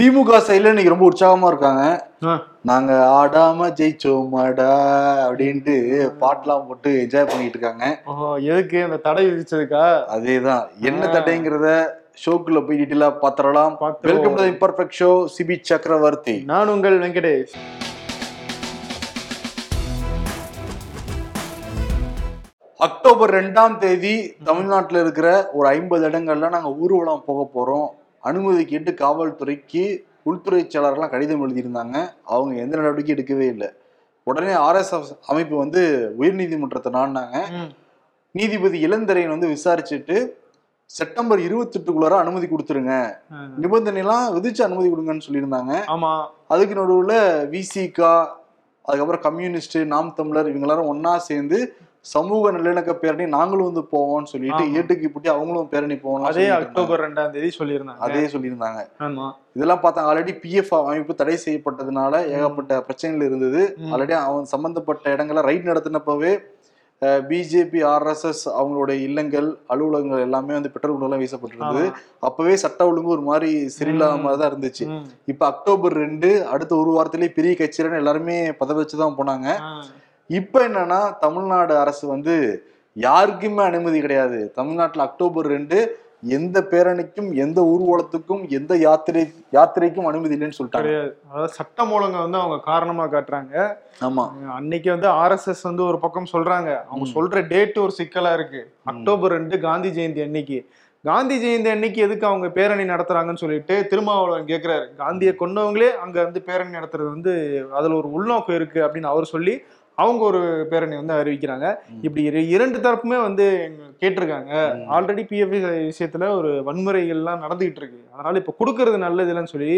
திமுக சைடுல இன்னைக்கு ரொம்ப உற்சாகமா இருக்காங்க. நாங்க ஆடாம ஜெயிச்சோமாடா அப்படின்ட்டு பாட்டெல்லாம் போட்டு என்ஜாய் பண்ணிட்டு இருக்காங்க. எதுக்கு அந்த தடை விதிச்சதுக்கா? அதேதான். என்ன. தடைங்கிறத ஷோக்குள்ள போய் டீட்டெயிலா பாத்திரலாம். Welcome to imperfect show Sibi Chakravarthy. நான் உங்கள் வெங்கடேஷ். அக்டோபர் ரெண்டாம் தேதி தமிழ்நாட்டுல இருக்கிற ஒரு ஐம்பது இடங்கள்ல நாங்க ஊர்வலம் போக போறோம். அனுமதி கேட்டு காவல்துறைக்கு உள்துறை செயலாளர்லாம் கடிதம் எழுதியிருந்தாங்க. அவங்க எந்த நடவடிக்கையும் எடுக்கவே இல்லை. உடனே ஆர்எஸ்எஸ் அமைப்பு வந்து உயர்நீதிமன்றத்தை நாடினாங்க. நீதிபதி இளந்தரையன் வந்து விசாரிச்சுட்டு செப்டம்பர் இருபத்தெட்டுக்குள்ளார அனுமதி கொடுத்துருங்க. நிபந்தனைலாம் விதிச்சு அனுமதி கொடுங்கன்னு சொல்லியிருந்தாங்க. ஆமா. அதுக்கு நடுவுல விசிகா அதுக்கப்புறம் கம்யூனிஸ்ட் நாம் தமிழர் இவங்க எல்லாரும் ஒண்ணா சேர்ந்து சமூக நல்லிணக்க பேரணி நாங்களும் வந்து போவோம்னு சொல்லிட்டு. ஏட்டுக்கு புட்டி அவங்களும் பேரணி போவோம் அதே அக்டோபர் ரெண்டாம் தேதி சொல்லியிருந்தாங்க அதே சொல்லியிருந்தாங்க ஆமா இதெல்லாம் பார்த்தாங்க ஆல்ரெடி பிஎஃப் அமைப்பு தடை செய்யப்பட்டதுனால ஏகப்பட்ட பிரச்சனைகள் இருந்தது. ஆல்ரெடி அவன் சம்பந்தப்பட்ட இடங்களை ரைட் நடத்தினப்பவே பிஜேபி ஆர்எஸ்எஸ் அவங்களுடைய இல்லங்கள் அலுவலகங்கள் எல்லாமே வந்து பெட்ரோல் குண்டெல்லாம் வீசப்பட்டிருந்தது. அப்பவே சட்ட ஒழுங்கு ஒரு மாதிரி சரியில்லாம தான் இருந்துச்சு. இப்ப அக்டோபர் ரெண்டு அடுத்த ஒரு வாரத்திலேயே பெரிய கட்சியில எல்லாருமே பத வச்சு தான் போனாங்க. இப்ப என்னன்னா தமிழ்நாடு அரசு வந்து யாருக்குமே அனுமதி கிடையாது. தமிழ்நாட்டுல அக்டோபர் ரெண்டு எந்த பேரணிக்கும் எந்த ஊர்வலத்துக்கும் எந்த யாத்திரை யாத்திரைக்கும் அனுமதி இல்லைன்னு சொல்லிட்டாங்க. அதாவது சட்டம் ஒழுங்கை வந்து அவங்க காரணமா காட்டுறாங்க. ஆமா. அன்னைக்கு வந்து ஆர்எஸ்எஸ் வந்து ஒரு பக்கம் சொல்றாங்க. அவங்க. சொல்ற டேட் ஒரு சிக்கலா இருக்கு. அக்டோபர் ரெண்டு காந்தி ஜெயந்தி அன்னைக்கு. காந்தி ஜெயந்தி அன்னைக்கு எதுக்கு அவங்க பேரணி நடத்துறாங்கன்னு சொல்லிட்டு திருமாவளவன் கேக்குறாரு. காந்தியை கொண்டவங்களே அங்க வந்து பேரணி நடத்துறது வந்து அதுல ஒரு உள்நோக்கம் இருக்கு அப்படின்னு அவர் சொல்லி அவங்க ஒரு பேரணி வந்து அறிவிக்கிறாங்க. இப்படி இரு- இரண்டு தரப்புமே வந்து கேட்டிருக்காங்க. ஆல்ரெடி பிஎஃப் விஷயத்துல ஒரு வன்முறைகள்லாம் நடந்துகிட்டு இருக்கு அதனால இப்ப கொடுக்கறது நல்லது இல்லைன்னு சொல்லி.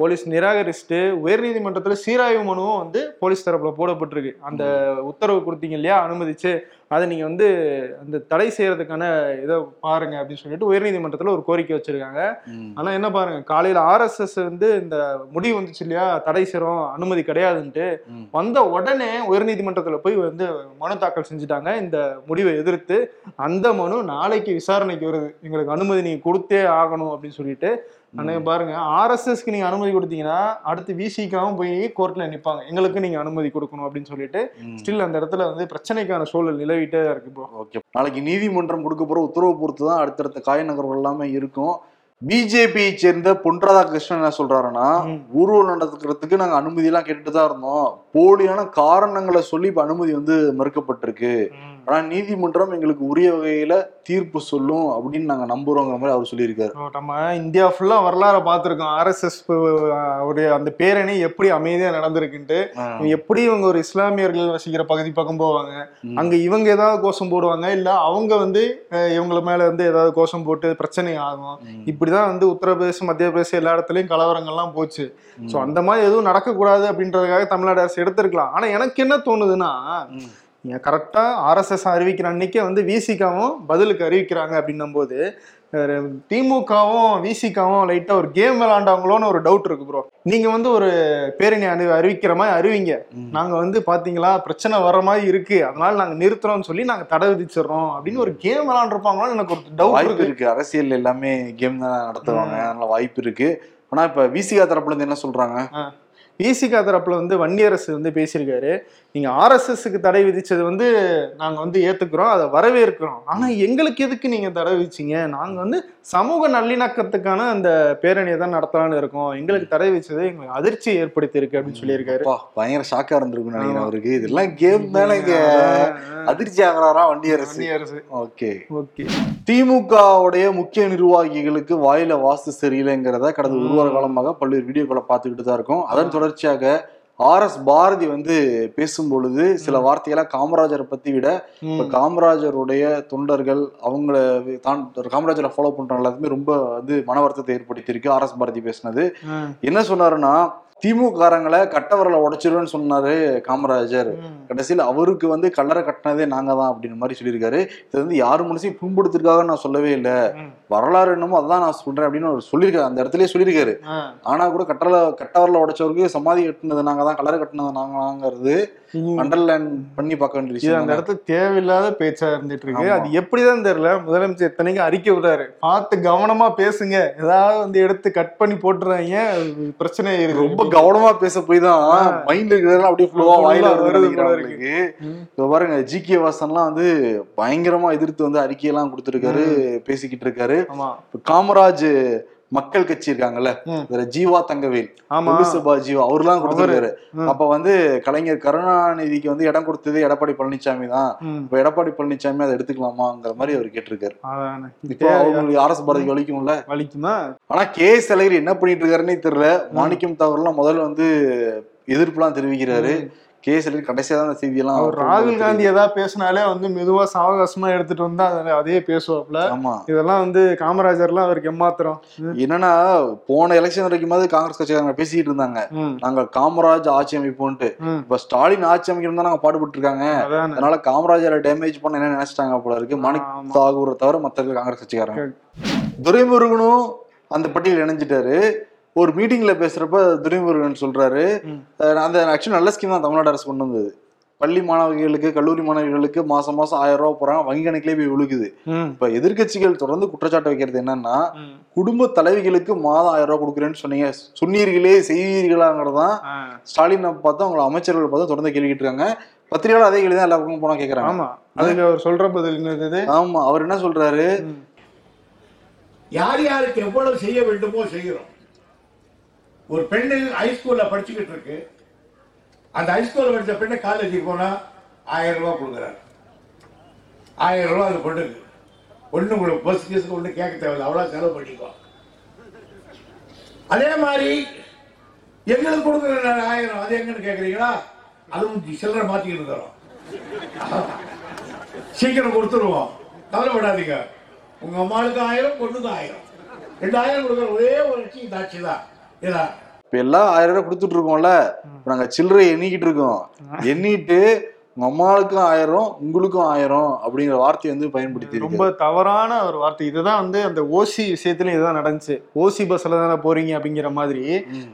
போலீஸ் நிராகரிச்சுட்டு உயர்நீதிமன்றத்துல சீராய்வு மனுவும் வந்து போலீஸ் தரப்புல போடப்பட்டிருக்கு அந்த உத்தரவு கொடுத்தீங்க இல்லையா அனுமதிச்சு அதை நீங்க வந்து அந்த தடை செய்யறதுக்கான இதை பாருங்க அப்படின்னு சொல்லிட்டு உயர்நீதிமன்றத்துல ஒரு கோரிக்கை வச்சிருக்காங்க. ஆனா என்ன பாருங்க காலையில ஆர்எஸ்எஸ் வந்து இந்த முடிவு வந்துச்சு இல்லையா தடை செய்றோம் அனுமதி கிடையாதுன்ட்டு. வந்த உடனே உயர்நீதிமன்றத்துல போய் வந்து மனு தாக்கல் செஞ்சுட்டாங்க இந்த முடிவை எதிர்த்து அந்த மனு நாளைக்கு விசாரணைக்கு வருது. எங்களுக்கு அனுமதி நீங்க கொடுத்தே ஆகணும் அப்படின்னு சொல்லிட்டு. அன்னைக்கு பாருங்க. ஆர்எஸ்எஸ்க்கு நீங்க அனுமதி கொடுத்தீங்கன்னா அடுத்து விசிக்காவும் போய் கோர்ட்ல நிப்பாங்க. எங்களுக்கு நீங்க அனுமதி கொடுக்கணும் அப்படின்னு சொல்லிட்டு. ஸ்டில் அந்த இடத்துல வந்து பிரச்சனைக்கான சூழல் நிலவிட்டே இருக்கு ஓகே. நாளைக்கு நீதிமன்றம் கொடுக்க போற உத்தரவு பொறுத்து தான் அடுத்தடுத்த காய நகர்வுகள் எல்லாமே இருக்கும். பிஜேபியை சேர்ந்த பொன் ராதாகிருஷ்ணன் என்ன சொல்றாருன்னா. ஊர்வலம் நடத்துக்கிறதுக்கு நாங்க அனுமதி எல்லாம் கேட்டுட்டு தான் இருந்தோம். போலியான காரணங்களை சொல்லி இப்ப அனுமதி வந்து மறுக்கப்பட்டிருக்கு. ஆனா நீதிமன்றம் எங்களுக்கு உரிய வகையில தீர்ப்பு சொல்லும் அப்படின்னு நாங்க நம்புறோங்கிற மாதிரி அவர் சொல்லியிருக்காரு. நம்ம இந்தியா ஃபுல்லா வரலாறை பார்த்துருக்கோம். ஆர்எஸ்எஸ் உடைய அந்த பேரணி எப்படி அமைதியா நடந்திருக்குன்ட்டு. எப்படி இவங்க ஒரு இஸ்லாமியர்கள் வசிக்கிற பகுதி பக்கம் போவாங்க. அங்க இவங்க ஏதாவது கோஷம் போடுவாங்க? இல்ல அவங்க வந்து இவங்கள மேல வந்து ஏதாவது கோஷம் போட்டு பிரச்சனை ஆகும். ம். இப்படிதான் வந்து உத்தரப்பிரதேசம் மத்திய பிரதேசம் எல்லா இடத்துலயும் கலவரங்கள்லாம் போச்சு. ஸோ சோ அந்த மாதிரி எதுவும் நடக்கக்கூடாது அப்படின்றதுக்காக தமிழ்நாடு அரசு எடுத்திருக்கலாம். ஆனா எனக்கு என்ன தோணுதுன்னா ம். நீங்க கரெக்டா ஆர்எஸ்எஸ் அறிவிக்கிற அன்னைக்கே வந்து விசிகாவும் பதிலுக்கு அறிவிக்கிறாங்க அப்படின்னும் போது திமுகவும் விசிகாவும் லைட்டா ஒரு கேம் விளாண்டவங்களோன்னு ஒரு டவுட் இருக்கு ப்ரோ நீங்க வந்து ஒரு பேரணி அறி அறிவிக்கிற மாதிரி அறிவிங்க. ம். நாங்க வந்து பாத்தீங்களா பிரச்சனை வர மாதிரி இருக்கு. அதனால நாங்க நிறுத்துறோம்னு சொல்லி நாங்க தடை விதிச்சிடுறோம் அப்படின்னு ஒரு கேம் விளாண்டுருப்பாங்களோ எனக்கு ஒரு டவுட் வாய்ப்பு இருக்கு. இருக்கு அரசியல் எல்லாமே கேம் தான் நடத்துவாங்க. அதனால வாய்ப்பு இருக்கு. ஆனா இப்ப விசிகா தரப்புல இருந்து என்ன சொல்றாங்க? விசிகா தரப்புல வந்து வன்னியரசு வந்து பேசியிருக்காரு. நீங்க ஆர்எஸ்எஸ்க்கு தடை விதிச்சது வந்து நாங்க வந்து ஏத்துக்கிறோம் அதை வரவேற்கிறோம். ஆனா எங்களுக்கு எதுக்கு நீங்க தடை விதிச்சீங்க? நாங்க வந்து சமூக நல்லிணக்கத்துக்கான அந்த பேரணியை தான் நடத்தலாம்னு இருக்கோம். எங்களுக்கு தடை விதிச்சது எங்களுக்கு அதிர்ச்சி ஏற்படுத்தி இருக்கு அப்படின்னு சொல்லியிருக்காரு. பயங்கர ஷாக்கா இருந்திருக்கும் நினைக்கிறேன் அவருக்கு. இதெல்லாம் கேம் தானே இங்க? அதிர்ச்சி ஆகிறாரா வண்டி அரசு? வன்னியரசு ஓகே. ஓகே. திமுகவுடைய முக்கிய நிர்வாகிகளுக்கு வாயில வாஸ்து சரியில்லைங்கிறத கடந்த ஒரு வார காலமாக பல்வேறு வீடியோக்களை பார்த்துக்கிட்டு தான் இருக்கோம். அதன் தொடர்ச்சியாக ஆர் எஸ் பாரதி வந்து பேசும் பொழுது சில வார்த்தைகளை காமராஜரை பத்தி விட இப்ப. காமராஜருடைய தொண்டர்கள் அவங்கள தான் காமராஜரை ஃபாலோ பண்ற எல்லாத்துக்குமே ரொம்ப வந்து மன வருத்தத்தை ஏற்படுத்தியிருக்கு ஆர் எஸ் பாரதி பேசினது. என்ன சொன்னாருன்னா திமுககாரங்களை கட்டவரலை உடைச்சிருவேன்னு சொன்னாரு காமராஜர். கடைசியில் அவருக்கு வந்து கல்லறை கட்டினதே நாங்க தான் அப்படின்னு மாதிரி சொல்லியிருக்காரு இது வந்து யாரு மனசையும் புண்படுத்திருக்காக நான் சொல்லவே இல்லை. வரலாறு என்னமோ அதான் நான் சொல்றேன் அப்படின்னு அவர் சொல்லியிருக்காரு அந்த இடத்துலயே சொல்லியிருக்காரு. ஆனா கூட கட்டல கட்டவரல உடைச்சவருக்கு சமாதி கட்டினது நாங்க தான் கல்லறை கட்டினது நாங்களாங்கிறது. அண்டர்லைன் பண்ணி பார்க்க வேண்டிய இது விஷயம் அந்த. இடத்துல தேவையில்லாத பேச்சா இருந்துட்டு இருக்கு. அது எப்படிதான் தெரியல முதலமைச்சர் இத்தனைக்கும் அறிக்கை விடுறாரு பார்த்து கவனமா பேசுங்க ஏதாவது வந்து எடுத்து கட் பண்ணி போட்டுறாங்க பிரச்சனை இருக்கு ரொம்ப கவனமா பேச போய் தான் மைண்ட்ல இருக்கிறதெல்லாம் அப்படியே ஃப்ளோவா வாயில வருது. இப்ப பாருங்க ஜி கே வாசன்லாம் வந்து பயங்கரமா எதிர்த்து வந்து அறிக்கையெல்லாம் கொடுத்திருக்காரு பேசிக்கிட்டு இருக்காரு. காமராஜ் மக்கள் கட்சி இருக்காங்கல்ல. இதுல ஜீவா தங்கவேல் சபா ஜீவா அவர்லாம் கொடுத்திருக்காரு. அப்ப வந்து கலைஞர் கருணாநிதிக்கு வந்து இடம் கொடுத்தது எடப்பாடி பழனிசாமி தான். இப்ப எடப்பாடி பழனிசாமி அதை எடுத்துக்கலாமாங்கிற மாதிரி அவர் கேட்டிருக்காரு. அவங்களுக்கு அரசு பாரதிக்கு வலிக்கும்ல. வலிக்குமா? ஆனா கே எஸ் அழகிரி என்ன பண்ணிட்டு இருக்காருன்னே தெரியல. மாணிக்கம் தவறுலாம் முதல்ல வந்து எதிர்ப்புலாம் தெரிவிக்கிறாரு. கே எஸ் அழகிரி கடைசியா தான் அந்த செய்தியெல்லாம் அவர் ராகுல் காந்தி ஏதாவது பேசினாலே வந்து மெதுவா சாவகாசமா எடுத்துட்டு வந்தா அதை- பேசுவாப்ல ஆமா. இதெல்லாம் வந்து காமராஜர்லாம் அவருக்கு எம்மாத்திரம் என்னன்னா போன எலெக்ஷன் வரைக்குமாவது காங்கிரஸ் கட்சிக்காரங்க பேசிக்கிட்டு இருந்தாங்க. நாங்க காமராஜ் ஆட்சி அமைப்போன்ட்டு. ம். இப்ப ஸ்டாலின் ஆட்சி அமைக்கணும் தான் நாங்க பாடுபட்டு இருக்காங்க அதானே. அதனால காமராஜரை டேமேஜ் பண்ண என்ன நினைச்சிட்டாங்க போல இருக்கு? மாணிக். தாகூரை தவிர மத்த காங்கிரஸ் கட்சிக்காரங்க. துரைமுருகனும் அந்த பட்டியல் இணைஞ்சிட்டாரு. ஒரு மீட்டிங்ல பேசுறப்ப துரைமுருகன் சொல்றாரு அந்த ஆக்சுவலி நல்ல ஸ்கீம் தான் தமிழ்நாடு அரசு கொண்டு வந்தது. பள்ளி மாணவிகளுக்கு கல்லூரி மாணவிகளுக்கு மாசம் மாசம் ஆயிரம் ரூபாய் போறாங்க வங்கி கணக்கிலே போய் விழுகுது. இப்ப எதிர்க்கட்சிகள் தொடர்ந்து குற்றச்சாட்டு வைக்கிறது என்னன்னா. குடும்ப தலைவிகளுக்கு மாதம் ஆயிரம் ரூபாய் கொடுக்குறேன்னு சொன்னீங்க. சொன்னீர்களே செய்வீர்களாங்கிறதான். ஸ்டாலினை பார்த்து அவங்க அமைச்சர்கள் பார்த்து தொடர்ந்து கேள்விட்டு இருக்காங்க பத்திரிகையாளர் அதே கேள்வி தான் எல்லா பக்கமும் போனா கேக்குறாங்க. ஆமா. அதுக்கு அவர் சொல்ற பதில் என்னது? ஆமா அவர் என்ன சொல்றாரு. யார் யாருக்கு எவ்வளவு செய்ய வேண்டுமோ செய்கிறோம். ஒரு பெண்ணு ஹைஸ்கூல்ல படிச்சுக்கிட்டு இருக்கு. அந்த ஹைஸ்கூல்ல படிச்ச பெண்ணு காலேஜுக்கு போனா ஆயிரம் ரூபாய் கொடுக்குறாரு. ஆயிரம் ரூபாய் அது பொண்ணுக்கு. ஒண்ணு உங்களுக்கு பஸ் கீஸுக்கு ஒண்ணு கேட்க தேவையில்லை. அவ்வளவு செலவு பண்ணிக்கோ அதே மாதிரி எங்களுக்கு கொடுக்குற ஆயிரம் அது எங்கன்னு கேக்குறீங்களா? அதுவும் சில்லறை மாத்திக்கிட்டு இருக்கிறோம். சீக்கிரம் கொடுத்துருவோம். கவலைப்படாதீங்க. உங்க அம்மாளுக்கு ஆயிரம் பொண்ணுக்கு ஆயிரம். ரெண்டாயிரம் கொடுக்குற ஒரே ஒரு லட்சம் தாட்சி தான் இப்ப எல்லாம் ஆயிரம் ரூபாய் கொடுத்துட்டு இருக்கோம்ல நாங்க சில்லறை எண்ணிக்கிட்டு இருக்கோம் எண்ணிட்டு உங்க அம்மாவுக்கும் ஆயிரம் உங்களுக்கும் ஆயிரம் அப்படிங்கிற வார்த்தையை வந்து பயன்படுத்தி ரொம்ப தவறான ஒரு வார்த்தை. இதுதான் வந்து அந்த ஓசி விஷயத்துலயும் இதுதான் நடந்துச்சு. ஓசி பஸ்ல தானே போறீங்க அப்படிங்கிற மாதிரி.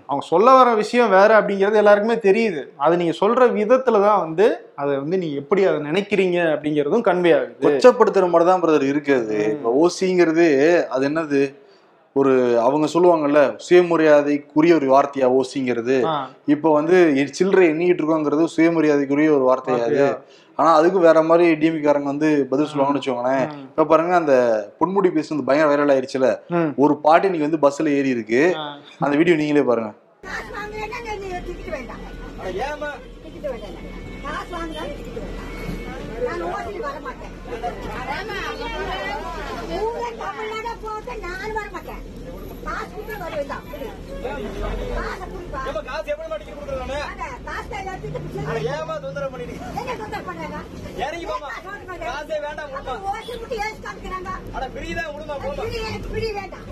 அவங்க சொல்ல வர விஷயம் வேற அப்படிங்கிறது எல்லாருக்குமே தெரியுது. அது நீங்க சொல்ற விதத்துல தான் வந்து அதை வந்து நீங்க எப்படி அதை நினைக்கிறீங்க அப்படிங்கிறதும் கன்வே ஆகுது. கொச்சப்படுத்துற மாதிரி தான் பிரதர் இருக்குது. ஓசிங்கிறது அது என்னது? ஒரு அவங்க சொல்லுவாங்கல்ல சுயமரியாதைக்குரிய ஒரு வார்த்தையா ஓசிங்கிறது. இப்ப வந்து சில்லறை எண்ணிக்கிட்டு இருக்கோங்கிறது சுயமரியாதைக்குரிய ஒரு வார்த்தையா அது? ஆனா அதுக்கும் வேற மாதிரி டிஎம்காரங்க வந்து பதில் சொல்லுவாங்கன்னு வச்சுக்கோங்களேன். இப்ப பாருங்க அந்த பொன்முடி பேசுனது பயங்கர வைரல் ஆயிருச்சுல. ஒரு பாட்டு இன்னைக்கு வந்து பஸ்ல ஏறி இருக்கு. அந்த வீடியோ நீங்களே பாருங்க. நான் ஓட்டிட்டு வர மாட்டேன் போட்டு நான் வர மாட்டேன் காசு கொடுத்து வேண்டாம். காசை. காசு கொடுக்குறானே காசை ஏமா தொந்தரவு பண்ணிட்டு என்ன தொந்தரவு? இறங்கி. காசு அப்ப ஓட்டி விட்டு ஏசி காமிக்கிறாங்க. அட பிரிதான் விடுமா போமா வேண்டாம்,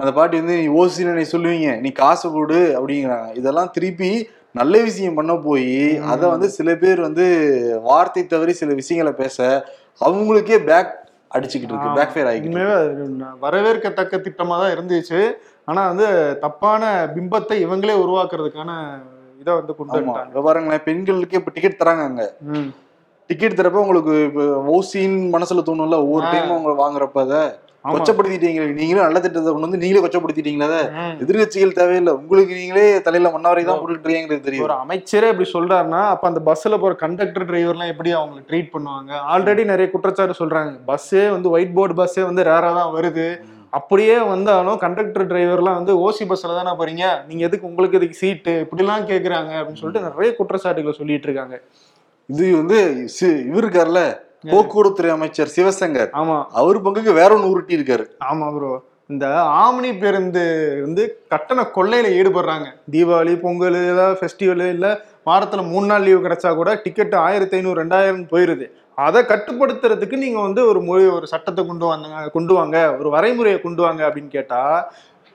அந்த பாட்டி வந்து நீ ஓசின்னு நீ சொல்லுவீங்க. நீ காசு கொடு அப்படிங்கிறாங்க. இதெல்லாம் திருப்பி நல்ல விஷயம் பண்ண போய் அதை வந்து சில பேர் வந்து வார்த்தை தவறி சில விஷயங்களை பேச அவங்களுக்கே பேக் அடிச்சுக்கிட்டு இருக்கு பேக் ஃபேர் ஆகி வரவேற்கத்தக்க திட்டமாக தான் இருந்துச்சு. ஆனா வந்து தப்பான பிம்பத்தை இவங்களே உருவாக்குறதுக்கான இதை வந்து கொண்டு பாருங்களேன் பெண்களுக்கு இப்ப டிக்கெட் தராங்க அங்க. டிக்கெட் தரப்ப உங்களுக்கு இப்ப ஓசின்னு மனசுல தோணும்ல ஒவ்வொரு ஆ. டைம் அவங்க வாங்குறப்ப அதை. ஆமா. கொச்சப்படுத்திட்டீங்க நீங்களும் நல்ல திட்டத்தை கொண்டு வந்து நீங்களே கொச்சப்படுத்திட்டீங்களா. எதிர்கட்சிகள் தேவையில்லை உங்களுக்கு நீங்களே தலையில மண்ணாரை தான் போட்டுட்டு தெரியும் ஒரு அமைச்சரே இப்படி சொல்றாருன்னா அப்ப அந்த பஸ்ல போற கண்டக்டர் டிரைவர்லாம் எப்படி அவங்களை ட்ரீட் பண்ணுவாங்க? ஆல்ரெடி நிறைய குற்றச்சாட்டு சொல்றாங்க. பஸ்ஸே வந்து ஒயிட் போர்டு பஸ்ஸே வந்து ரேரா தான் வருது. அப்படியே வந்தாலும் கண்டக்டர் டிரைவர்லாம் வந்து ஓசி பஸ்ல தானே போறீங்க? நீங்க எதுக்கு உங்களுக்கு எதுக்கு சீட்டு இப்படிலாம் கேக்குறாங்க அப்படின்னு சொல்லிட்டு நிறைய குற்றச்சாட்டுகளை சொல்லிட்டு இருக்காங்க. இது வந்து இவர் இருக்கார்ல? போக்குவரத்துறை அமைச்சர் சிவசங்கர். ஆமா. அவர் பங்குக்கு வேற ஒண்ணு உருட்டி இருக்காரு. ஆமா ப்ரோ இந்த ஆம்னி பேருந்து வந்து கட்டண கொள்ளையில ஈடுபடுறாங்க. தீபாவளி பொங்கல் ஏதாவது ஃபெஸ்டிவல் இல்ல வாரத்துல மூணு நாள் லீவு கிடைச்சா கூட டிக்கெட் ஆயிரத்தி ஐநூறு ரெண்டாயிரம் போயிருது. அதை கட்டுப்படுத்துறதுக்கு நீங்க வந்து ஒரு மொழி ஒரு சட்டத்தை கொண்டு வந்தாங்க கொண்டு வாங்க ஒரு வரைமுறையை கொண்டு வாங்க அப்படின்னு கேட்டா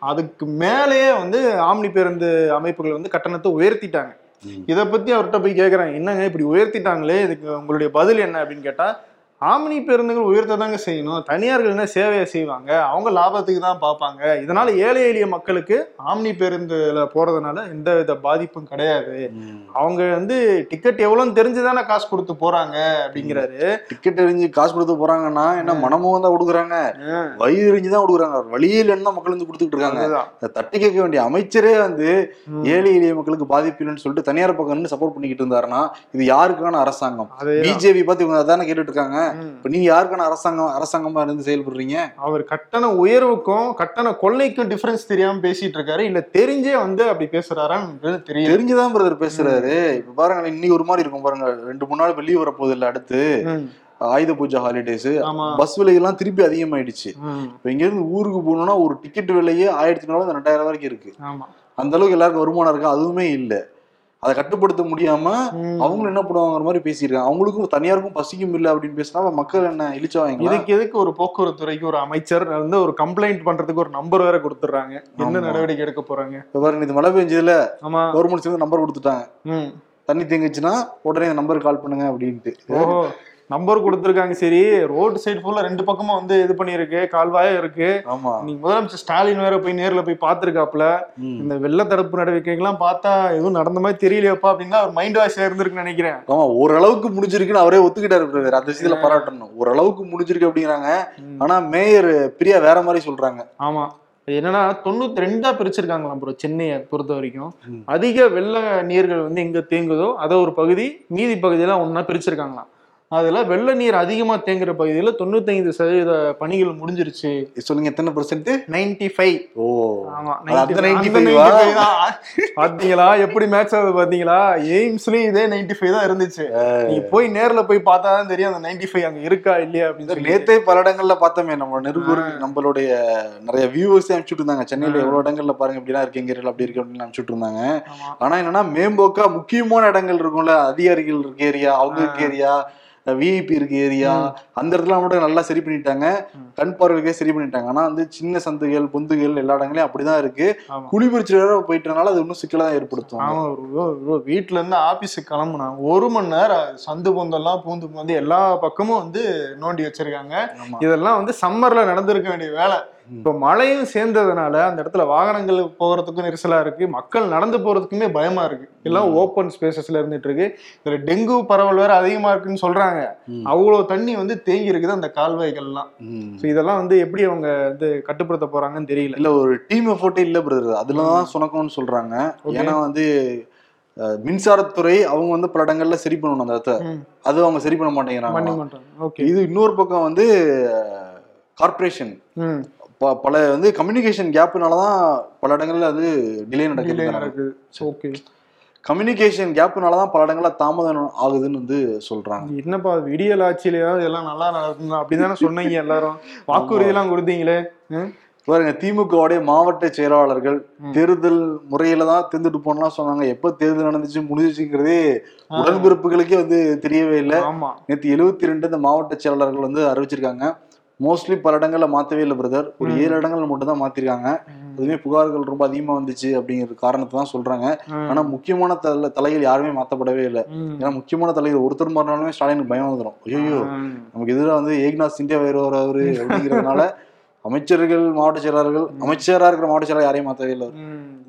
அதுக்கு மேலேயே வந்து ஆம்னி பேருந்து அமைப்புகள் வந்து கட்டணத்தை உயர்த்திட்டாங்க. இதை பத்தி அவர்கிட்ட போய் கேக்குறேன் என்னங்க இப்படி உயர்த்திட்டாங்களே? இதுக்கு உங்களுடைய பதில் என்ன அப்படின்னு கேட்டா ஆம்னி பேருந்துகள் உயர்த்ததாங்க செய்யணும். தனியார்கள் என்ன சேவையை செய்வாங்க? அவங்க லாபத்துக்கு தான் பார்ப்பாங்க. இதனால ஏழை எளிய மக்களுக்கு ஆம்னி பேருந்துல போறதுனால எந்த வித பாதிப்பும் கிடையாது. அவங்க வந்து டிக்கெட் எவ்வளோன்னு தெரிஞ்சுதானே காசு கொடுத்து போறாங்க அப்படிங்கிறாரு. டிக்கெட் எரிஞ்சு காசு கொடுத்து போறாங்கன்னா என்ன மனமும் தான் கொடுக்குறாங்க. வயிறு எரிஞ்சு தான் கொடுக்குறாங்க. வழியே இல்லைன்னு தான் மக்கள் வந்து கொடுத்துட்டு இருக்காங்க. தட்டி கேட்க வேண்டிய அமைச்சரே வந்து. ஏழை எளிய மக்களுக்கு பாதிப்பு இல்லைன்னு சொல்லிட்டு தனியார் பக்கம் சப்போர்ட் பண்ணிக்கிட்டு இருந்தாருன்னா இது யாருக்கான அரசாங்கம். பிஜேபி பார்த்து இவங்க அதானே கேட்டுட்டு இருக்காங்க. இப்ப நீங்க யாருக்கான அரசாங்கம் அரசாங்கமா இருந்து செயல்படுறீங்க? அவர் கட்டண உயர்வுக்கும் கட்டண கொள்ளைக்கும் டிஃபரன்ஸ் தெரியாம பேசிட்டு இருக்காரு. இல்ல தெரிஞ்சே வந்து அப்படி பேசுறாரான்னு தெரியல. தெரிஞ்சுதான் பிரதர் பேசுறாரு. இப்ப பாருங்க இன்னைக்கு ஒரு மாதிரி இருக்கும் பாருங்க. ரெண்டு மூணு நாள் வெளியே வரப்போகுது இல்ல அடுத்து. ஆயுத பூஜை ஹாலிடேஸ் பஸ் விலையெல்லாம் திருப்பி அதிகமாயிடுச்சு. இப்ப இங்க இருந்து ஊருக்கு போகணும்னா ஒரு டிக்கெட் விலையே ஆயிரத்தி நாலு ரெண்டாயிரம் வரைக்கும் இருக்கு. அந்த அளவுக்கு எல்லாருக்கும் வருமானம் இருக்கு? அதுவுமே இல்ல. அதை கட்டுப்படுத்த முடியாம. அவங்களும் என்ன பண்ணுவாங்கிற மாதிரி பேசியிருக்காங்க. அவங்களுக்கும் தனியாருக்கும் பசிக்கும் இல்லை அப்படின்னு பேசினா மக்கள் என்ன இழிச்சவாங்க இதுக்கு எதுக்கு ஒரு போக்குவரத்து துறைக்கு ஒரு அமைச்சர் வந்து ஒரு கம்ப்ளைண்ட் பண்றதுக்கு ஒரு நம்பர் வேற கொடுத்துறாங்க என்ன. நடவடிக்கை எடுக்க போறாங்க? பாருங்க இது மழை பெஞ்சதுல ஆமா. கவர்மெண்ட் சேர்ந்து நம்பர் கொடுத்துட்டாங்க. தண்ணி தேங்குச்சுன்னா உடனே நம்பருக்கு கால் பண்ணுங்க அப்படின்ட்டு. நம்பர் கொடுத்துருக்காங்க சரி. ரோடு சைடு ஃபுல்லா ரெண்டு பக்கமா வந்து இது பண்ணிருக்கு கால்வாயா இருக்கு. ஆமா. நீங்க முதலமைச்சர் ஸ்டாலின் வேற போய் நேர்ல போய் பார்த்திருக்காப்ல. இந்த வெள்ள தடுப்பு நடவடிக்கைகள்லாம் பார்த்தா எதுவும் நடந்த மாதிரி தெரியலையப்பா அப்படின்னா அவர் மைண்ட் வாஷ் இருந்திருக்குன்னு நினைக்கிறேன். ஆமா ஓரளவுக்கு முடிஞ்சிருக்குன்னு அவரே ஒத்துக்கிட்டாரு. அந்த விஷயத்துல பாராட்டணும். ஓரளவுக்கு முடிஞ்சிருக்கு அப்படிங்கிறாங்க. ஆனா மேயர் பிரியா வேற மாதிரி சொல்றாங்க. ஆமா. என்னன்னா தொண்ணூத்தி ரெண்டா பிரிச்சிருக்காங்களாம் ப்ரோ சென்னையை பொறுத்த வரைக்கும். அதிக வெள்ள நீர்கள் வந்து எங்க தேங்குதோ அதை ஒரு பகுதி மீதி பகுதியெல்லாம் ஒண்ணா பிரிச்சிருக்காங்களாம். அதுல வெள்ள நீர் அதிகமா தேங்குற பகுதியில தொண்ணூத்தைந்து சதவீத பணிகள் முடிஞ்சிருச்சு. சொல்லுங்க எத்தனை பெர்சென்ட் நைன்டி ஃபைவ். ஓ. ஆமா அது அந்த 95 95 அந்த வா? 95 தான். பாத்தீங்களா? எப்படி மேட்ச் ஆகுது பாத்தீங்களா? எய்ம்ஸ்லயும் இதே 95 தான் இருந்துச்சு. நீங்க போய் நேர்ல போய் பார்த்தா தான் தெரியும் அந்த 95 அங்க இருக்கா இல்லையா அப்படின்னு நேத்தே பல இடங்கள்ல பார்த்தோமே நம்ம நெருங்கூர் நம்மளுடைய நிறைய வியூவர்ஸே அனுப்பிச்சுட்டு இருந்தாங்க. சென்னையில எவ்வளவு இடங்கள்ல பாருங்க இப்படிலாம் இருக்கு எங்க அப்படி இருக்கு அப்படின்னு அனுப்பிச்சுட்டு இருந்தாங்க. ஆனா என்னன்னா மேம்போக்கா முக்கியமான இடங்கள் இருக்கும்ல அதிகாரிகள் இருக்க ஏரியா அவங்க இருக்க ஏரியா விஐபி இருக்க ஏரியா அந்த இடத்துல மட்டும் நல்லா சரி பண்ணிட்டாங்க. கண் பார்வைக்கே சரி பண்ணிட்டாங்க. ஆனா வந்து சின்ன சந்துகள் பொந்துகள் எல்லா இடங்களையும் அப்படிதான் இருக்கு. குடிபிடிச்ச இடம் போயிட்டனால அது இன்னும் சிக்கலா ஏற்படுத்தும். வீட்ல இருந்து ஆபீஸுக்கு கிளம்புனா ஒரு மணி நேரம் சந்து பொந்தெல்லாம் பூந்து வந்து எல்லா பக்கமும் வந்து நோண்டி வச்சிருக்காங்க. இதெல்லாம் வந்து சம்மர்ல நடந்திருக்க வேண்டிய வேலை. இப்ப மழையும் சேர்ந்ததுனால அந்த இடத்துல வாகனங்கள் போகிறதுக்கும் நெரிசலா இருக்கு. மக்கள் நடந்து போறதுக்குமே பயமா இருக்கு. எல்லாம் ஓப்பன் ஸ்பேசஸ்ல இருந்துட்டு இருக்கு இதுல டெங்கு பரவல் வேற அதிகமா இருக்குன்னு சொல்றாங்க. ம். அவ்வளவு தண்ணி வந்து தேங்கி இருக்குது அந்த கால்வாய்கள்லாம். So இதெல்லாம் வந்து எப்படி அவங்க வந்து கட்டுப்படுத்த போறாங்கன்னு தெரியல. இல்ல ஒரு டீம் எஃபோர்ட்டே இல்ல பிரதர் அதுலதான் சுணக்கம்னு சொல்றாங்க. ஏன்னா வந்து மின்சாரத்துறை அவங்க வந்து பல இடங்கள்ல சரி பண்ணணும் அந்த இடத்த. அது அவங்க சரி பண்ண மாட்டேங்கிறாங்க இது இன்னொரு பக்கம் வந்து கார்பரேஷன் பல வந்து கம்யூனிகேஷன் கேப்னாலதான் பல இடங்கள்ல அது டிலே நடக்குது. ஓகே கம்யூனிகேஷன் கேப்னாலதான் பல இடங்கள்ல தாமதம் ஆகுதுன்னு வந்து சொல்றாங்க. என்னப்பா விடியல் ஆட்சியிலயா இதெல்லாம் நல்லா நடக்கும் அப்படிதானே சொன்னீங்க எல்லாரும். வாக்குறுதி எல்லாம் கொடுத்தீங்களே? பாருங்க திமுகவுடைய மாவட்ட செயலாளர்கள் தேர்தல் முறையில தான் தேர்ந்துட்டு போனலாம் சொன்னாங்க. எப்ப தேர்தல் நடந்துச்சு முடிஞ்சிச்சுங்கிறதே உடன்பிறப்புகளுக்கே வந்து தெரியவே இல்லை. நேற்று எழுபத்தி ரெண்டு இந்த மாவட்ட செயலாளர்கள் வந்து அறிவிச்சிருக்காங்க. மோஸ்ட்லி பல இடங்கள்ல மாத்தவே இல்லை பிரதர் ஒரு ஏழு இடங்கள்ல மட்டும் தான் மாத்திருக்காங்க அதுவுமே புகார்கள் ரொம்ப அதிகமா வந்துச்சு அப்படிங்கிற காரணத்தை தான் சொல்றாங்க. ஆனா முக்கியமான தல தலைகள் யாருமே மாத்தப்படவே இல்லை. ஏன்னா முக்கியமான தலைவர் ஒருத்தர் மாறினாலுமே ஸ்டாலினுக்கு பயம் வந்துடும் ஐயோ. நமக்கு எதிராக வந்து ஏக்நாத் சிந்தியா வருவார் அவரு அப்படிங்கிறதுனால அமைச்சர்கள் மாவட்ட செயலாளர்கள் அமைச்சரா இருக்கிற மாவட்ட செயலாளர் யாரையும் மாத்தவே இல்லை.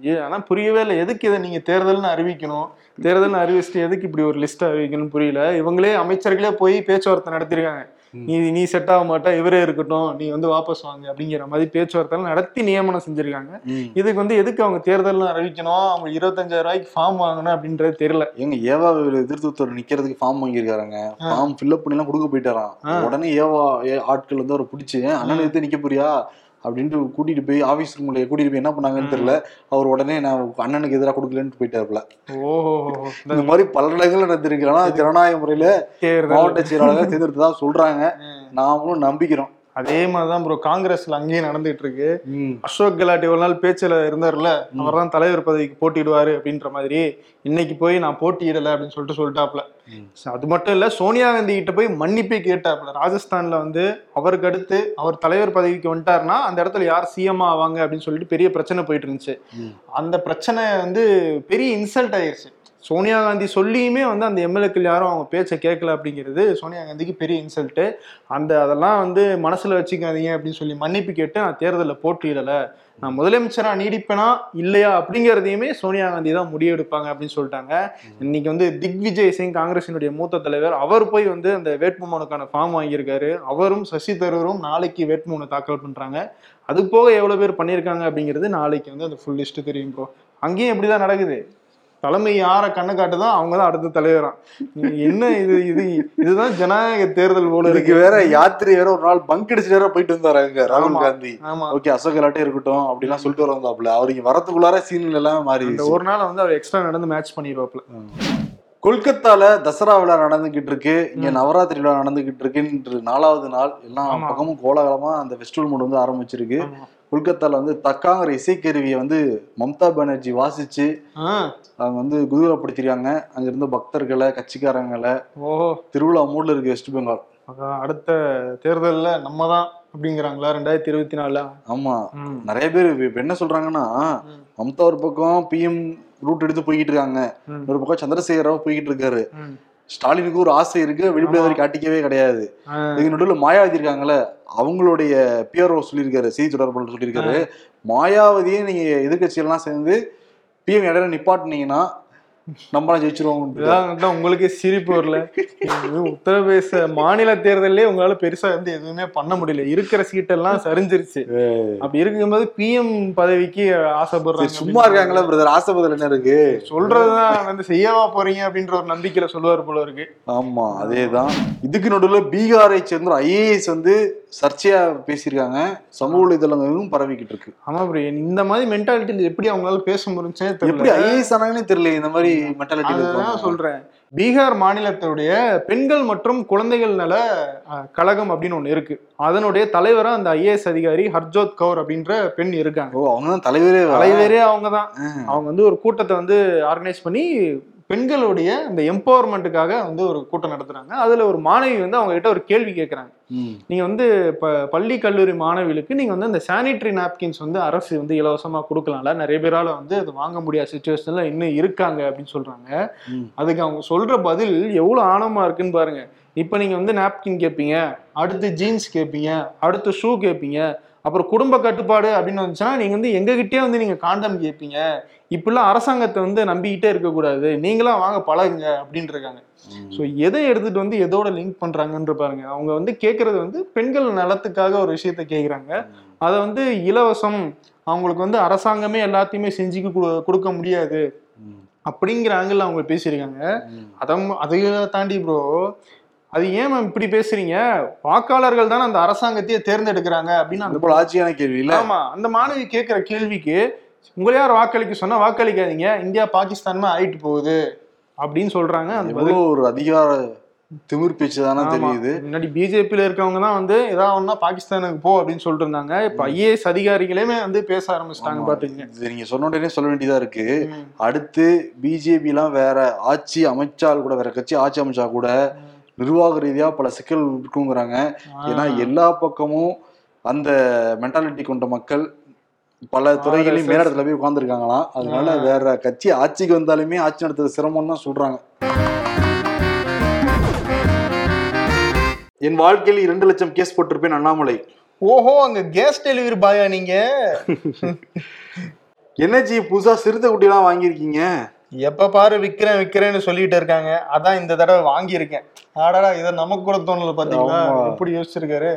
ஏ ஆனா புரியவே இல்லை. எதுக்கு இதை நீங்க தேர்தல்னு அறிவிக்கணும்? தேர்தல்னு அறிவிச்சுட்டு எதுக்கு இப்படி ஒரு லிஸ்ட் அறிவிக்கணும்னு புரியல? இவங்களே அமைச்சர்களே போய் பேச்சுவார்த்தை நடத்திருக்காங்க நீ நீ செட் ஆக மாட்டா இவரே இருக்கட்டும் நீ வந்து வாபஸ் வாங்க அப்படிங்கிற மாதிரி பேச்சுவார்த்தை நடத்தி நியமனம் செஞ்சிருக்காங்க. இதுக்கு வந்து எதுக்கு அவங்க தேர்தல்னு அறிவிக்கணும்? அவங்க இருபத்தஞ்சாயிரம் ரூபாய்க்கு ஃபார்ம் வாங்கணும் அப்படின்றது தெரியல. எங்க ஏவா எதிர்த்து நிக்கிறதுக்கு ஃபார்ம் வாங்கியிருக்காருங்க. ஃபார்ம் ஃபில்அப் பண்ணி எல்லாம் கொடுக்க போயிட்டாராம். உடனே ஏவா ஆட்கள் வந்து அவரை பிடிச்சி அண்ணன் எடுத்து நிக்க போறியா? அப்படின்ட்டு கூட்டிட்டு போய் ஆபீஸ் ரூம்ல கூட்டிட்டு போய் என்ன பண்ணாங்கன்னு தெரியல. அவர் உடனே நான் அண்ணனுக்கு எதிராக கொடுக்கலன்னு போயிட்டாருல ஓஹோ இந்த மாதிரி பல இடங்கள்ல நடந்திருக்கு ஆனா ஜனநாயக முறையில மாவட்ட செயலாளர்கள் தேர்ந்தெடுத்து தான் சொல்றாங்க நாமளும் நம்பிக்கிறோம். அதே மாதிரிதான் ப்ரோ காங்கிரஸ்ல அங்கேயும் நடந்துட்டு இருக்கு. அசோக் கெலாட் இவ்வளவு நாள் பேச்சுல இருந்தார்ல அவர் தான் தலைவர் பதவிக்கு போட்டியிடுவாரு அப்படின்ற மாதிரி இன்னைக்கு போய் நான் போட்டியிடல அப்படின்னு சொல்லிட்டு சொல்லிட்டாப்ல அது மட்டும் இல்ல சோனியா காந்தி கிட்ட போய் மன்னிப்பே கேட்டாப்ல ராஜஸ்தான்ல வந்து அவருக்கு அடுத்து அவர் தலைவர் பதவிக்கு வந்துட்டாருன்னா அந்த இடத்துல யார் சிஎம் ஆவாங்க அப்படின்னு சொல்லிட்டு பெரிய பிரச்சனை போயிட்டு இருந்துச்சு. அந்த பிரச்சனை வந்து பெரிய இன்சல்ட் ஆயிருச்சு. சோனியா காந்தி சொல்லியுமே வந்து அந்த எம்எல்ஏக்கள் யாரும் அவங்க பேச்சை கேட்கல அப்படிங்கிறது சோனியா காந்திக்கு பெரிய இன்சல்ட்டு அந்த அதெல்லாம் வந்து மனசில் வச்சுக்காதீங்க அப்படின்னு சொல்லி மன்னிப்பு கேட்டு நான் தேர்தலில் போட்டியிடலை. நான் முதலமைச்சராக நீடிப்பேனா இல்லையா அப்படிங்கிறதையுமே சோனியா காந்தி தான் முடிவெடுப்பாங்க அப்படின்னு சொல்லிட்டாங்க. இன்னைக்கு வந்து திக்விஜய் சிங் காங்கிரசினுடைய மூத்த தலைவர் அவர் போய் வந்து அந்த வேட்புமனுக்கான ஃபார்ம் வாங்கியிருக்காரு. அவரும் சசி தரூரும் நாளைக்கு வேட்புமனு தாக்கல் பண்ணுறாங்க அது போக எவ்வளோ பேர் பண்ணியிருக்காங்க அப்படிங்கிறது நாளைக்கு வந்து அந்த ஃபுல் லிஸ்ட்டு தெரியும் ப்ரோ அங்கேயும் இப்படிதான் நடக்குது. தலைமை யாரை கண்ணு காட்டுதான் அவங்க தான் அடுத்த தலைவராம் நீங்க என்ன இது இது இதுதான் ஜனநாயக தேர்தல் போல இருக்கு. வேற யாத்திரை வேற ஒரு நாள் பங்க் அடிச்சுட்டு வேற போயிட்டு வந்தாரு ராகுல். காந்தி. ஓகே அசோக் கெலாட்டே இருக்கட்டும் அப்படிலாம் சொல்லிட்டு வர வந்தாப்புல அவர் இங்க வரத்துக்குள்ளார சீன் எல்லாம் மாறி ஒரு நாள் வந்து அவர் எக்ஸ்ட்ரா நடந்து மேட்ச் பண்ணிடுவாப்ல கொல்கத்தால தசரா விழா நடந்துகிட்டு இருக்கு. இங்க நவராத்திரி விழா நடந்துகிட்டு இருக்கு இன்று நாலாவது நாள் எல்லா. பக்கமும் கோலாகலமா அந்த ஃபெஸ்டிவல் மூடு வந்து ஆரம்பிச்சிருக்கு. கொல்கத்தால வந்து தக்காங்கிற இசைக்கருவியை வந்து மம்தா பானர்ஜி வாசிச்சு அவங்க வந்து குதூகலப்படுத்திருக்காங்க அங்க இருந்த பக்தர்களை கட்சிக்காரங்களை ஓ திருவிழா மூட்ல இருக்கு வெஸ்ட் பெங்கால் அடுத்த தேர்தல்ல நம்ம தான் அப்படிங்கிறாங்களா ரெண்டாயிரத்தி இருபத்தி நாலுல ஆமா. நிறைய பேர் இப்ப என்ன சொல்றாங்கன்னா. மம்தா ஒரு பக்கம் பிஎம் ரூட் எடுத்து போய்கிட்டு இருக்காங்க. ஒரு பக்கம் சந்திரசேகர ராவ் போய்கிட்டு இருக்காரு. ஸ்டாலினுக்கு ஒரு ஆசை இருக்கு வெளிப்படையாக காட்டிக்கவே கிடையாது. இதுக்கு நடுவில் மாயாவதி இருக்காங்கல்ல அவங்களுடைய பிஆர்ஓ சொல்லியிருக்காரு செய்தி தொடர்பாளர் சொல்லியிருக்காரு. மாயாவதியே நீங்க எதிர்கட்சியெல்லாம் சேர்ந்து பிஎம் இடையில நிப்பாட்டினீங்கன்னா நம்மளாம் ஜெயிச்சிருவோம் உங்களுக்கே சிரிப்பு வரல. உத்தரப்பிரதேச மாநில தேர்தலே உங்களால பெருசா வந்து எதுவுமே பண்ண முடியல. இருக்கிற சீட்டெல்லாம் சரிஞ்சிருச்சு. அப்படி இருக்கும்போது பிஎம் பதவிக்கு ஆசைப்படுறாங்க சும்மா இருக்காங்களா பிரதர் ஆசைப்பதில் என்ன இருக்கு? சொல்றதுதான் வந்து செய்யவா போறீங்க அப்படின்ற ஒரு நம்பிக்கையில சொல்லுவார் போல இருக்கு. ஆமா அதேதான். இதுக்கு நடுவில் பீகாரை சேர்ந்த ஐஏஎஸ் வந்து சர்ச்சையா பேசியிருக்காங்க. சமூக வலைதளங்களும் பரவிக்கிட்டு இருக்கு ஆமா ப்ரோ. இந்த மாதிரி மென்டாலிட்டி எப்படி அவங்களால பேச முடிஞ்சுன்னே எப்படி ஐஏஎஸ் ஆனாங்கன்னே தெரியல இந்த மாதிரி மென்டாலிட்டி சொல்றேன். பீகார் மாநிலத்துடைய பெண்கள் மற்றும் குழந்தைகள் நல கழகம் அப்படின்னு ஒண்ணு இருக்கு. அதனுடைய தலைவரா அந்த ஐஏஎஸ் அதிகாரி ஹர்ஜோத் கவுர் அப்படின்ற பெண் இருக்காங்க. ஓ அவங்க தான் தலைவரே. தலைவரே அவங்க தான் அவங்க வந்து ஒரு கூட்டத்தை வந்து ஆர்கனைஸ் பண்ணி பெண்களுடைய இந்த எம்பவர்மெண்ட்டுக்காக வந்து ஒரு கூட்டம் நடத்துறாங்க. அதுல ஒரு மாணவி வந்து அவங்க கிட்ட ஒரு கேள்வி கேட்கறாங்க. நீங்க வந்து இப்ப பள்ளி கல்லூரி மாணவிகளுக்கு நீங்க வந்து இந்த சானிட்டரி நாப்கின்ஸ் வந்து அரசு வந்து இலவசமா கொடுக்கலாம்ல. நிறைய பேரால வந்து அது வாங்க முடியாத சுச்சுவேஷன்ல இன்னும் இருக்காங்க அப்படின்னு சொல்றாங்க. அதுக்கு அவங்க சொல்ற பதில் எவ்வளவு ஆணவமா இருக்குன்னு பாருங்க. இப்ப நீங்க வந்து நாப்கின் கேட்பீங்க அடுத்து ஜீன்ஸ் கேட்பீங்க அடுத்து ஷூ கேட்பீங்க அப்புறம் குடும்ப கட்டுப்பாடு அப்படின்னு வந்துச்சுன்னா நீங்க வந்து எங்ககிட்டயே வந்து நீங்க காண்டம் கேட்பீங்க இப்படிலாம் அரசாங்கத்தை வந்து நம்பிக்கிட்டே இருக்கக்கூடாது. நீங்களா வாங்க பழகுங்க அப்படின்னு இருக்காங்க ஸோ எதை எடுத்துட்டு வந்து எதோட லிங்க் பண்றாங்கன்ற பாருங்க. அவங்க வந்து கேட்கறது வந்து பெண்கள் நலத்துக்காக ஒரு விஷயத்த கேட்குறாங்க. அதை வந்து இலவசம் அவங்களுக்கு வந்து அரசாங்கமே எல்லாத்தையுமே செஞ்சு கொடுக்க முடியாது. அப்படிங்கிற ஆங்கிள் அவங்க பேசியிருக்காங்க. அதை அதையும் தாண்டி ப்ரோ அது ஏன் மேம் இப்படி பேசுறீங்க? வாக்காளர்கள் தானே அந்த அரசாங்கத்தையே தேர்ந்தெடுக்கிறாங்க அப்படின்னு அந்த போல ஆட்சியான கேள்வி இல்ல? ஆமா அந்த மாணவி கேட்கிற கேள்விக்கு உங்களை யார் வாக்களிக்க சொன்னா வாக்களிக்காதீங்க. இந்தியா பாகிஸ்தானுமே ஆயிட்டு போகுது. அப்படின்னு சொல்றாங்க. அந்த ஒரு அதிகார திமிர் பேச்சு தானே. தெரியுது. முன்னாடி பிஜேபியில இருக்கவங்க தான் வந்து ஏதாவது ஒண்ணா பாகிஸ்தானுக்கு போ அப்படின்னு சொல்லிட்டு இருந்தாங்க இப்ப ஐஏஎஸ் அதிகாரிகளே வந்து பேச ஆரம்பிச்சிட்டாங்க பாத்துக்கங்க நீங்க சொன்ன உடனே சொல்ல வேண்டியதா இருக்கு. அடுத்து பிஜேபி எல்லாம் வேற ஆட்சி அமைச்சால் கூட வேற கட்சி ஆட்சி அமைச்சா கூட நிர்வாக ரீதியா பல சிக்கல் இருக்குங்கிறாங்க. ஏன்னா எல்லா பக்கமும் அந்த மென்டாலிட்டி கொண்ட மக்கள் பல துறைகளையும். மேலிடத்துல போய் உட்கார்ந்துருக்காங்களாம் அதனால வேற கட்சி ஆட்சிக்கு வந்தாலுமே ஆட்சி நடத்துறது சிரமம் தான் சொல்றாங்க. என் வாழ்க்கையில் இரண்டு லட்சம் கேஸ் போட்டிருப்பேன் அண்ணாமலை. ஓஹோ அங்க கேஸ் டெலிவரி பாயா நீங்க? என்னஜி புதுசா சிறுத்தை குட்டிலாம் வாங்கியிருக்கீங்க? எப்ப பாரு விக்கிறேன் விக்கிறேன்னு சொல்லிட்டு இருக்காங்க. அதான் இந்த தடவை வாங்கியிருக்கேன். ஆடாடா இதை நமக்கு கூட தோணல பாத்தீங்களா. எப்படி யோசிச்சிருக்காரு.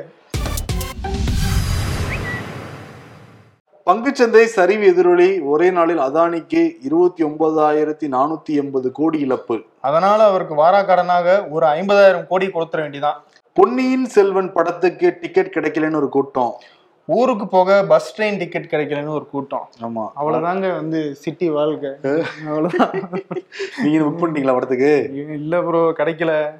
பங்குச்சந்தை சரிவு எதிரொலி ஒரே நாளில் அதானிக்கு இருபத்தி ஒன்பதாயிரத்தி நானூத்தி எண்பது கோடி இழப்பு. அதனால அவருக்கு வாராக்கடனாக ஒரு ஐம்பதாயிரம் கோடி கொடுத்துட வேண்டியதான் பொன்னியின் செல்வன் படத்துக்கு டிக்கெட் கிடைக்கலன்னு ஒரு கூட்டம். ஊருக்கு போக பஸ் ட்ரெயின் டிக்கெட் கிடைக்கலன்னு ஒரு கூட்டம். ஆமா. அவ்வளவுதாங்க வந்து சிட்டி வாழ்க்கை. அவ்வளவுதான். நீங்க புக் பண்ணிட்டீங்களா படத்துக்கு? இல்ல ப்ரோ கிடைக்கல.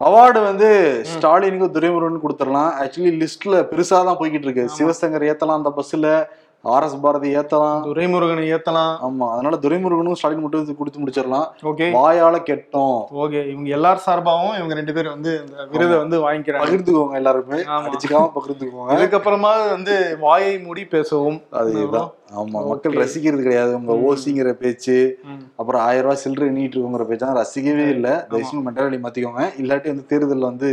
அவார்டு வந்து ஸ்டாலினுக்கும் துரைமுருகன் கொடுத்துடலாம். ஆக்சுவலி லிஸ்ட்ல பெருசா தான் போய்கிட்டு இருக்கு. சிவசங்கர் ஏத்தலாம் அந்த பஸ்ல ஆர் எஸ் பாரதி ஏத்தலாம். துரைமுருகனை ஏத்தலாம். ஆமா அதனால துரைமுருகனும் ஸ்டாலின் மட்டும் கொடுத்து முடிச்சிடலாம். ஓகே. வாயால கெட்டோம். ஓகே இவங்க எல்லார் சார்பாகவும் இவங்க ரெண்டு பேரும் வந்து இந்த விருதை வந்து வாங்கிக்கிறாங்க. பகிர்ந்துக்கோங்க எல்லாருமே. அடிச்சுக்காம பகிர்ந்துக்கோங்க. அதுக்கப்புறமா வந்து வாயை மூடி பேசவும். அதுதான். ஆமா மக்கள். ரசிக்கிறது கிடையாது. உங்க ஓசிங்கிற பேச்சு. அப்புறம் ஆயிரம் ரூபாய் சில்லறை நீட்டு இருக்குங்கிற பேச்சா ரசிக்கவே இல்ல. தயவுசெய்து மென்டாலிட்டி மாத்திக்கோங்க. இல்லாட்டி வந்து தேர்தல்ல வந்து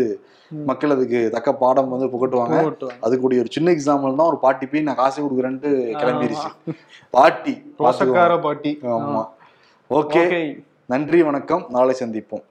மக்கள் அதுக்கு தக்க பாடம் வந்து புகட்டுவாங்க. அதுக்குடைய ஒரு சின்ன எக்ஸாம்பிள் தான் ஒரு பாட்டி போய் நான் காசு கொடுக்குறேன்ட்டு கிளம்பிருச்சு. பாட்டி பாட்டி. ஆமா. ஓகே. நன்றி வணக்கம். நாளை சந்திப்போம்.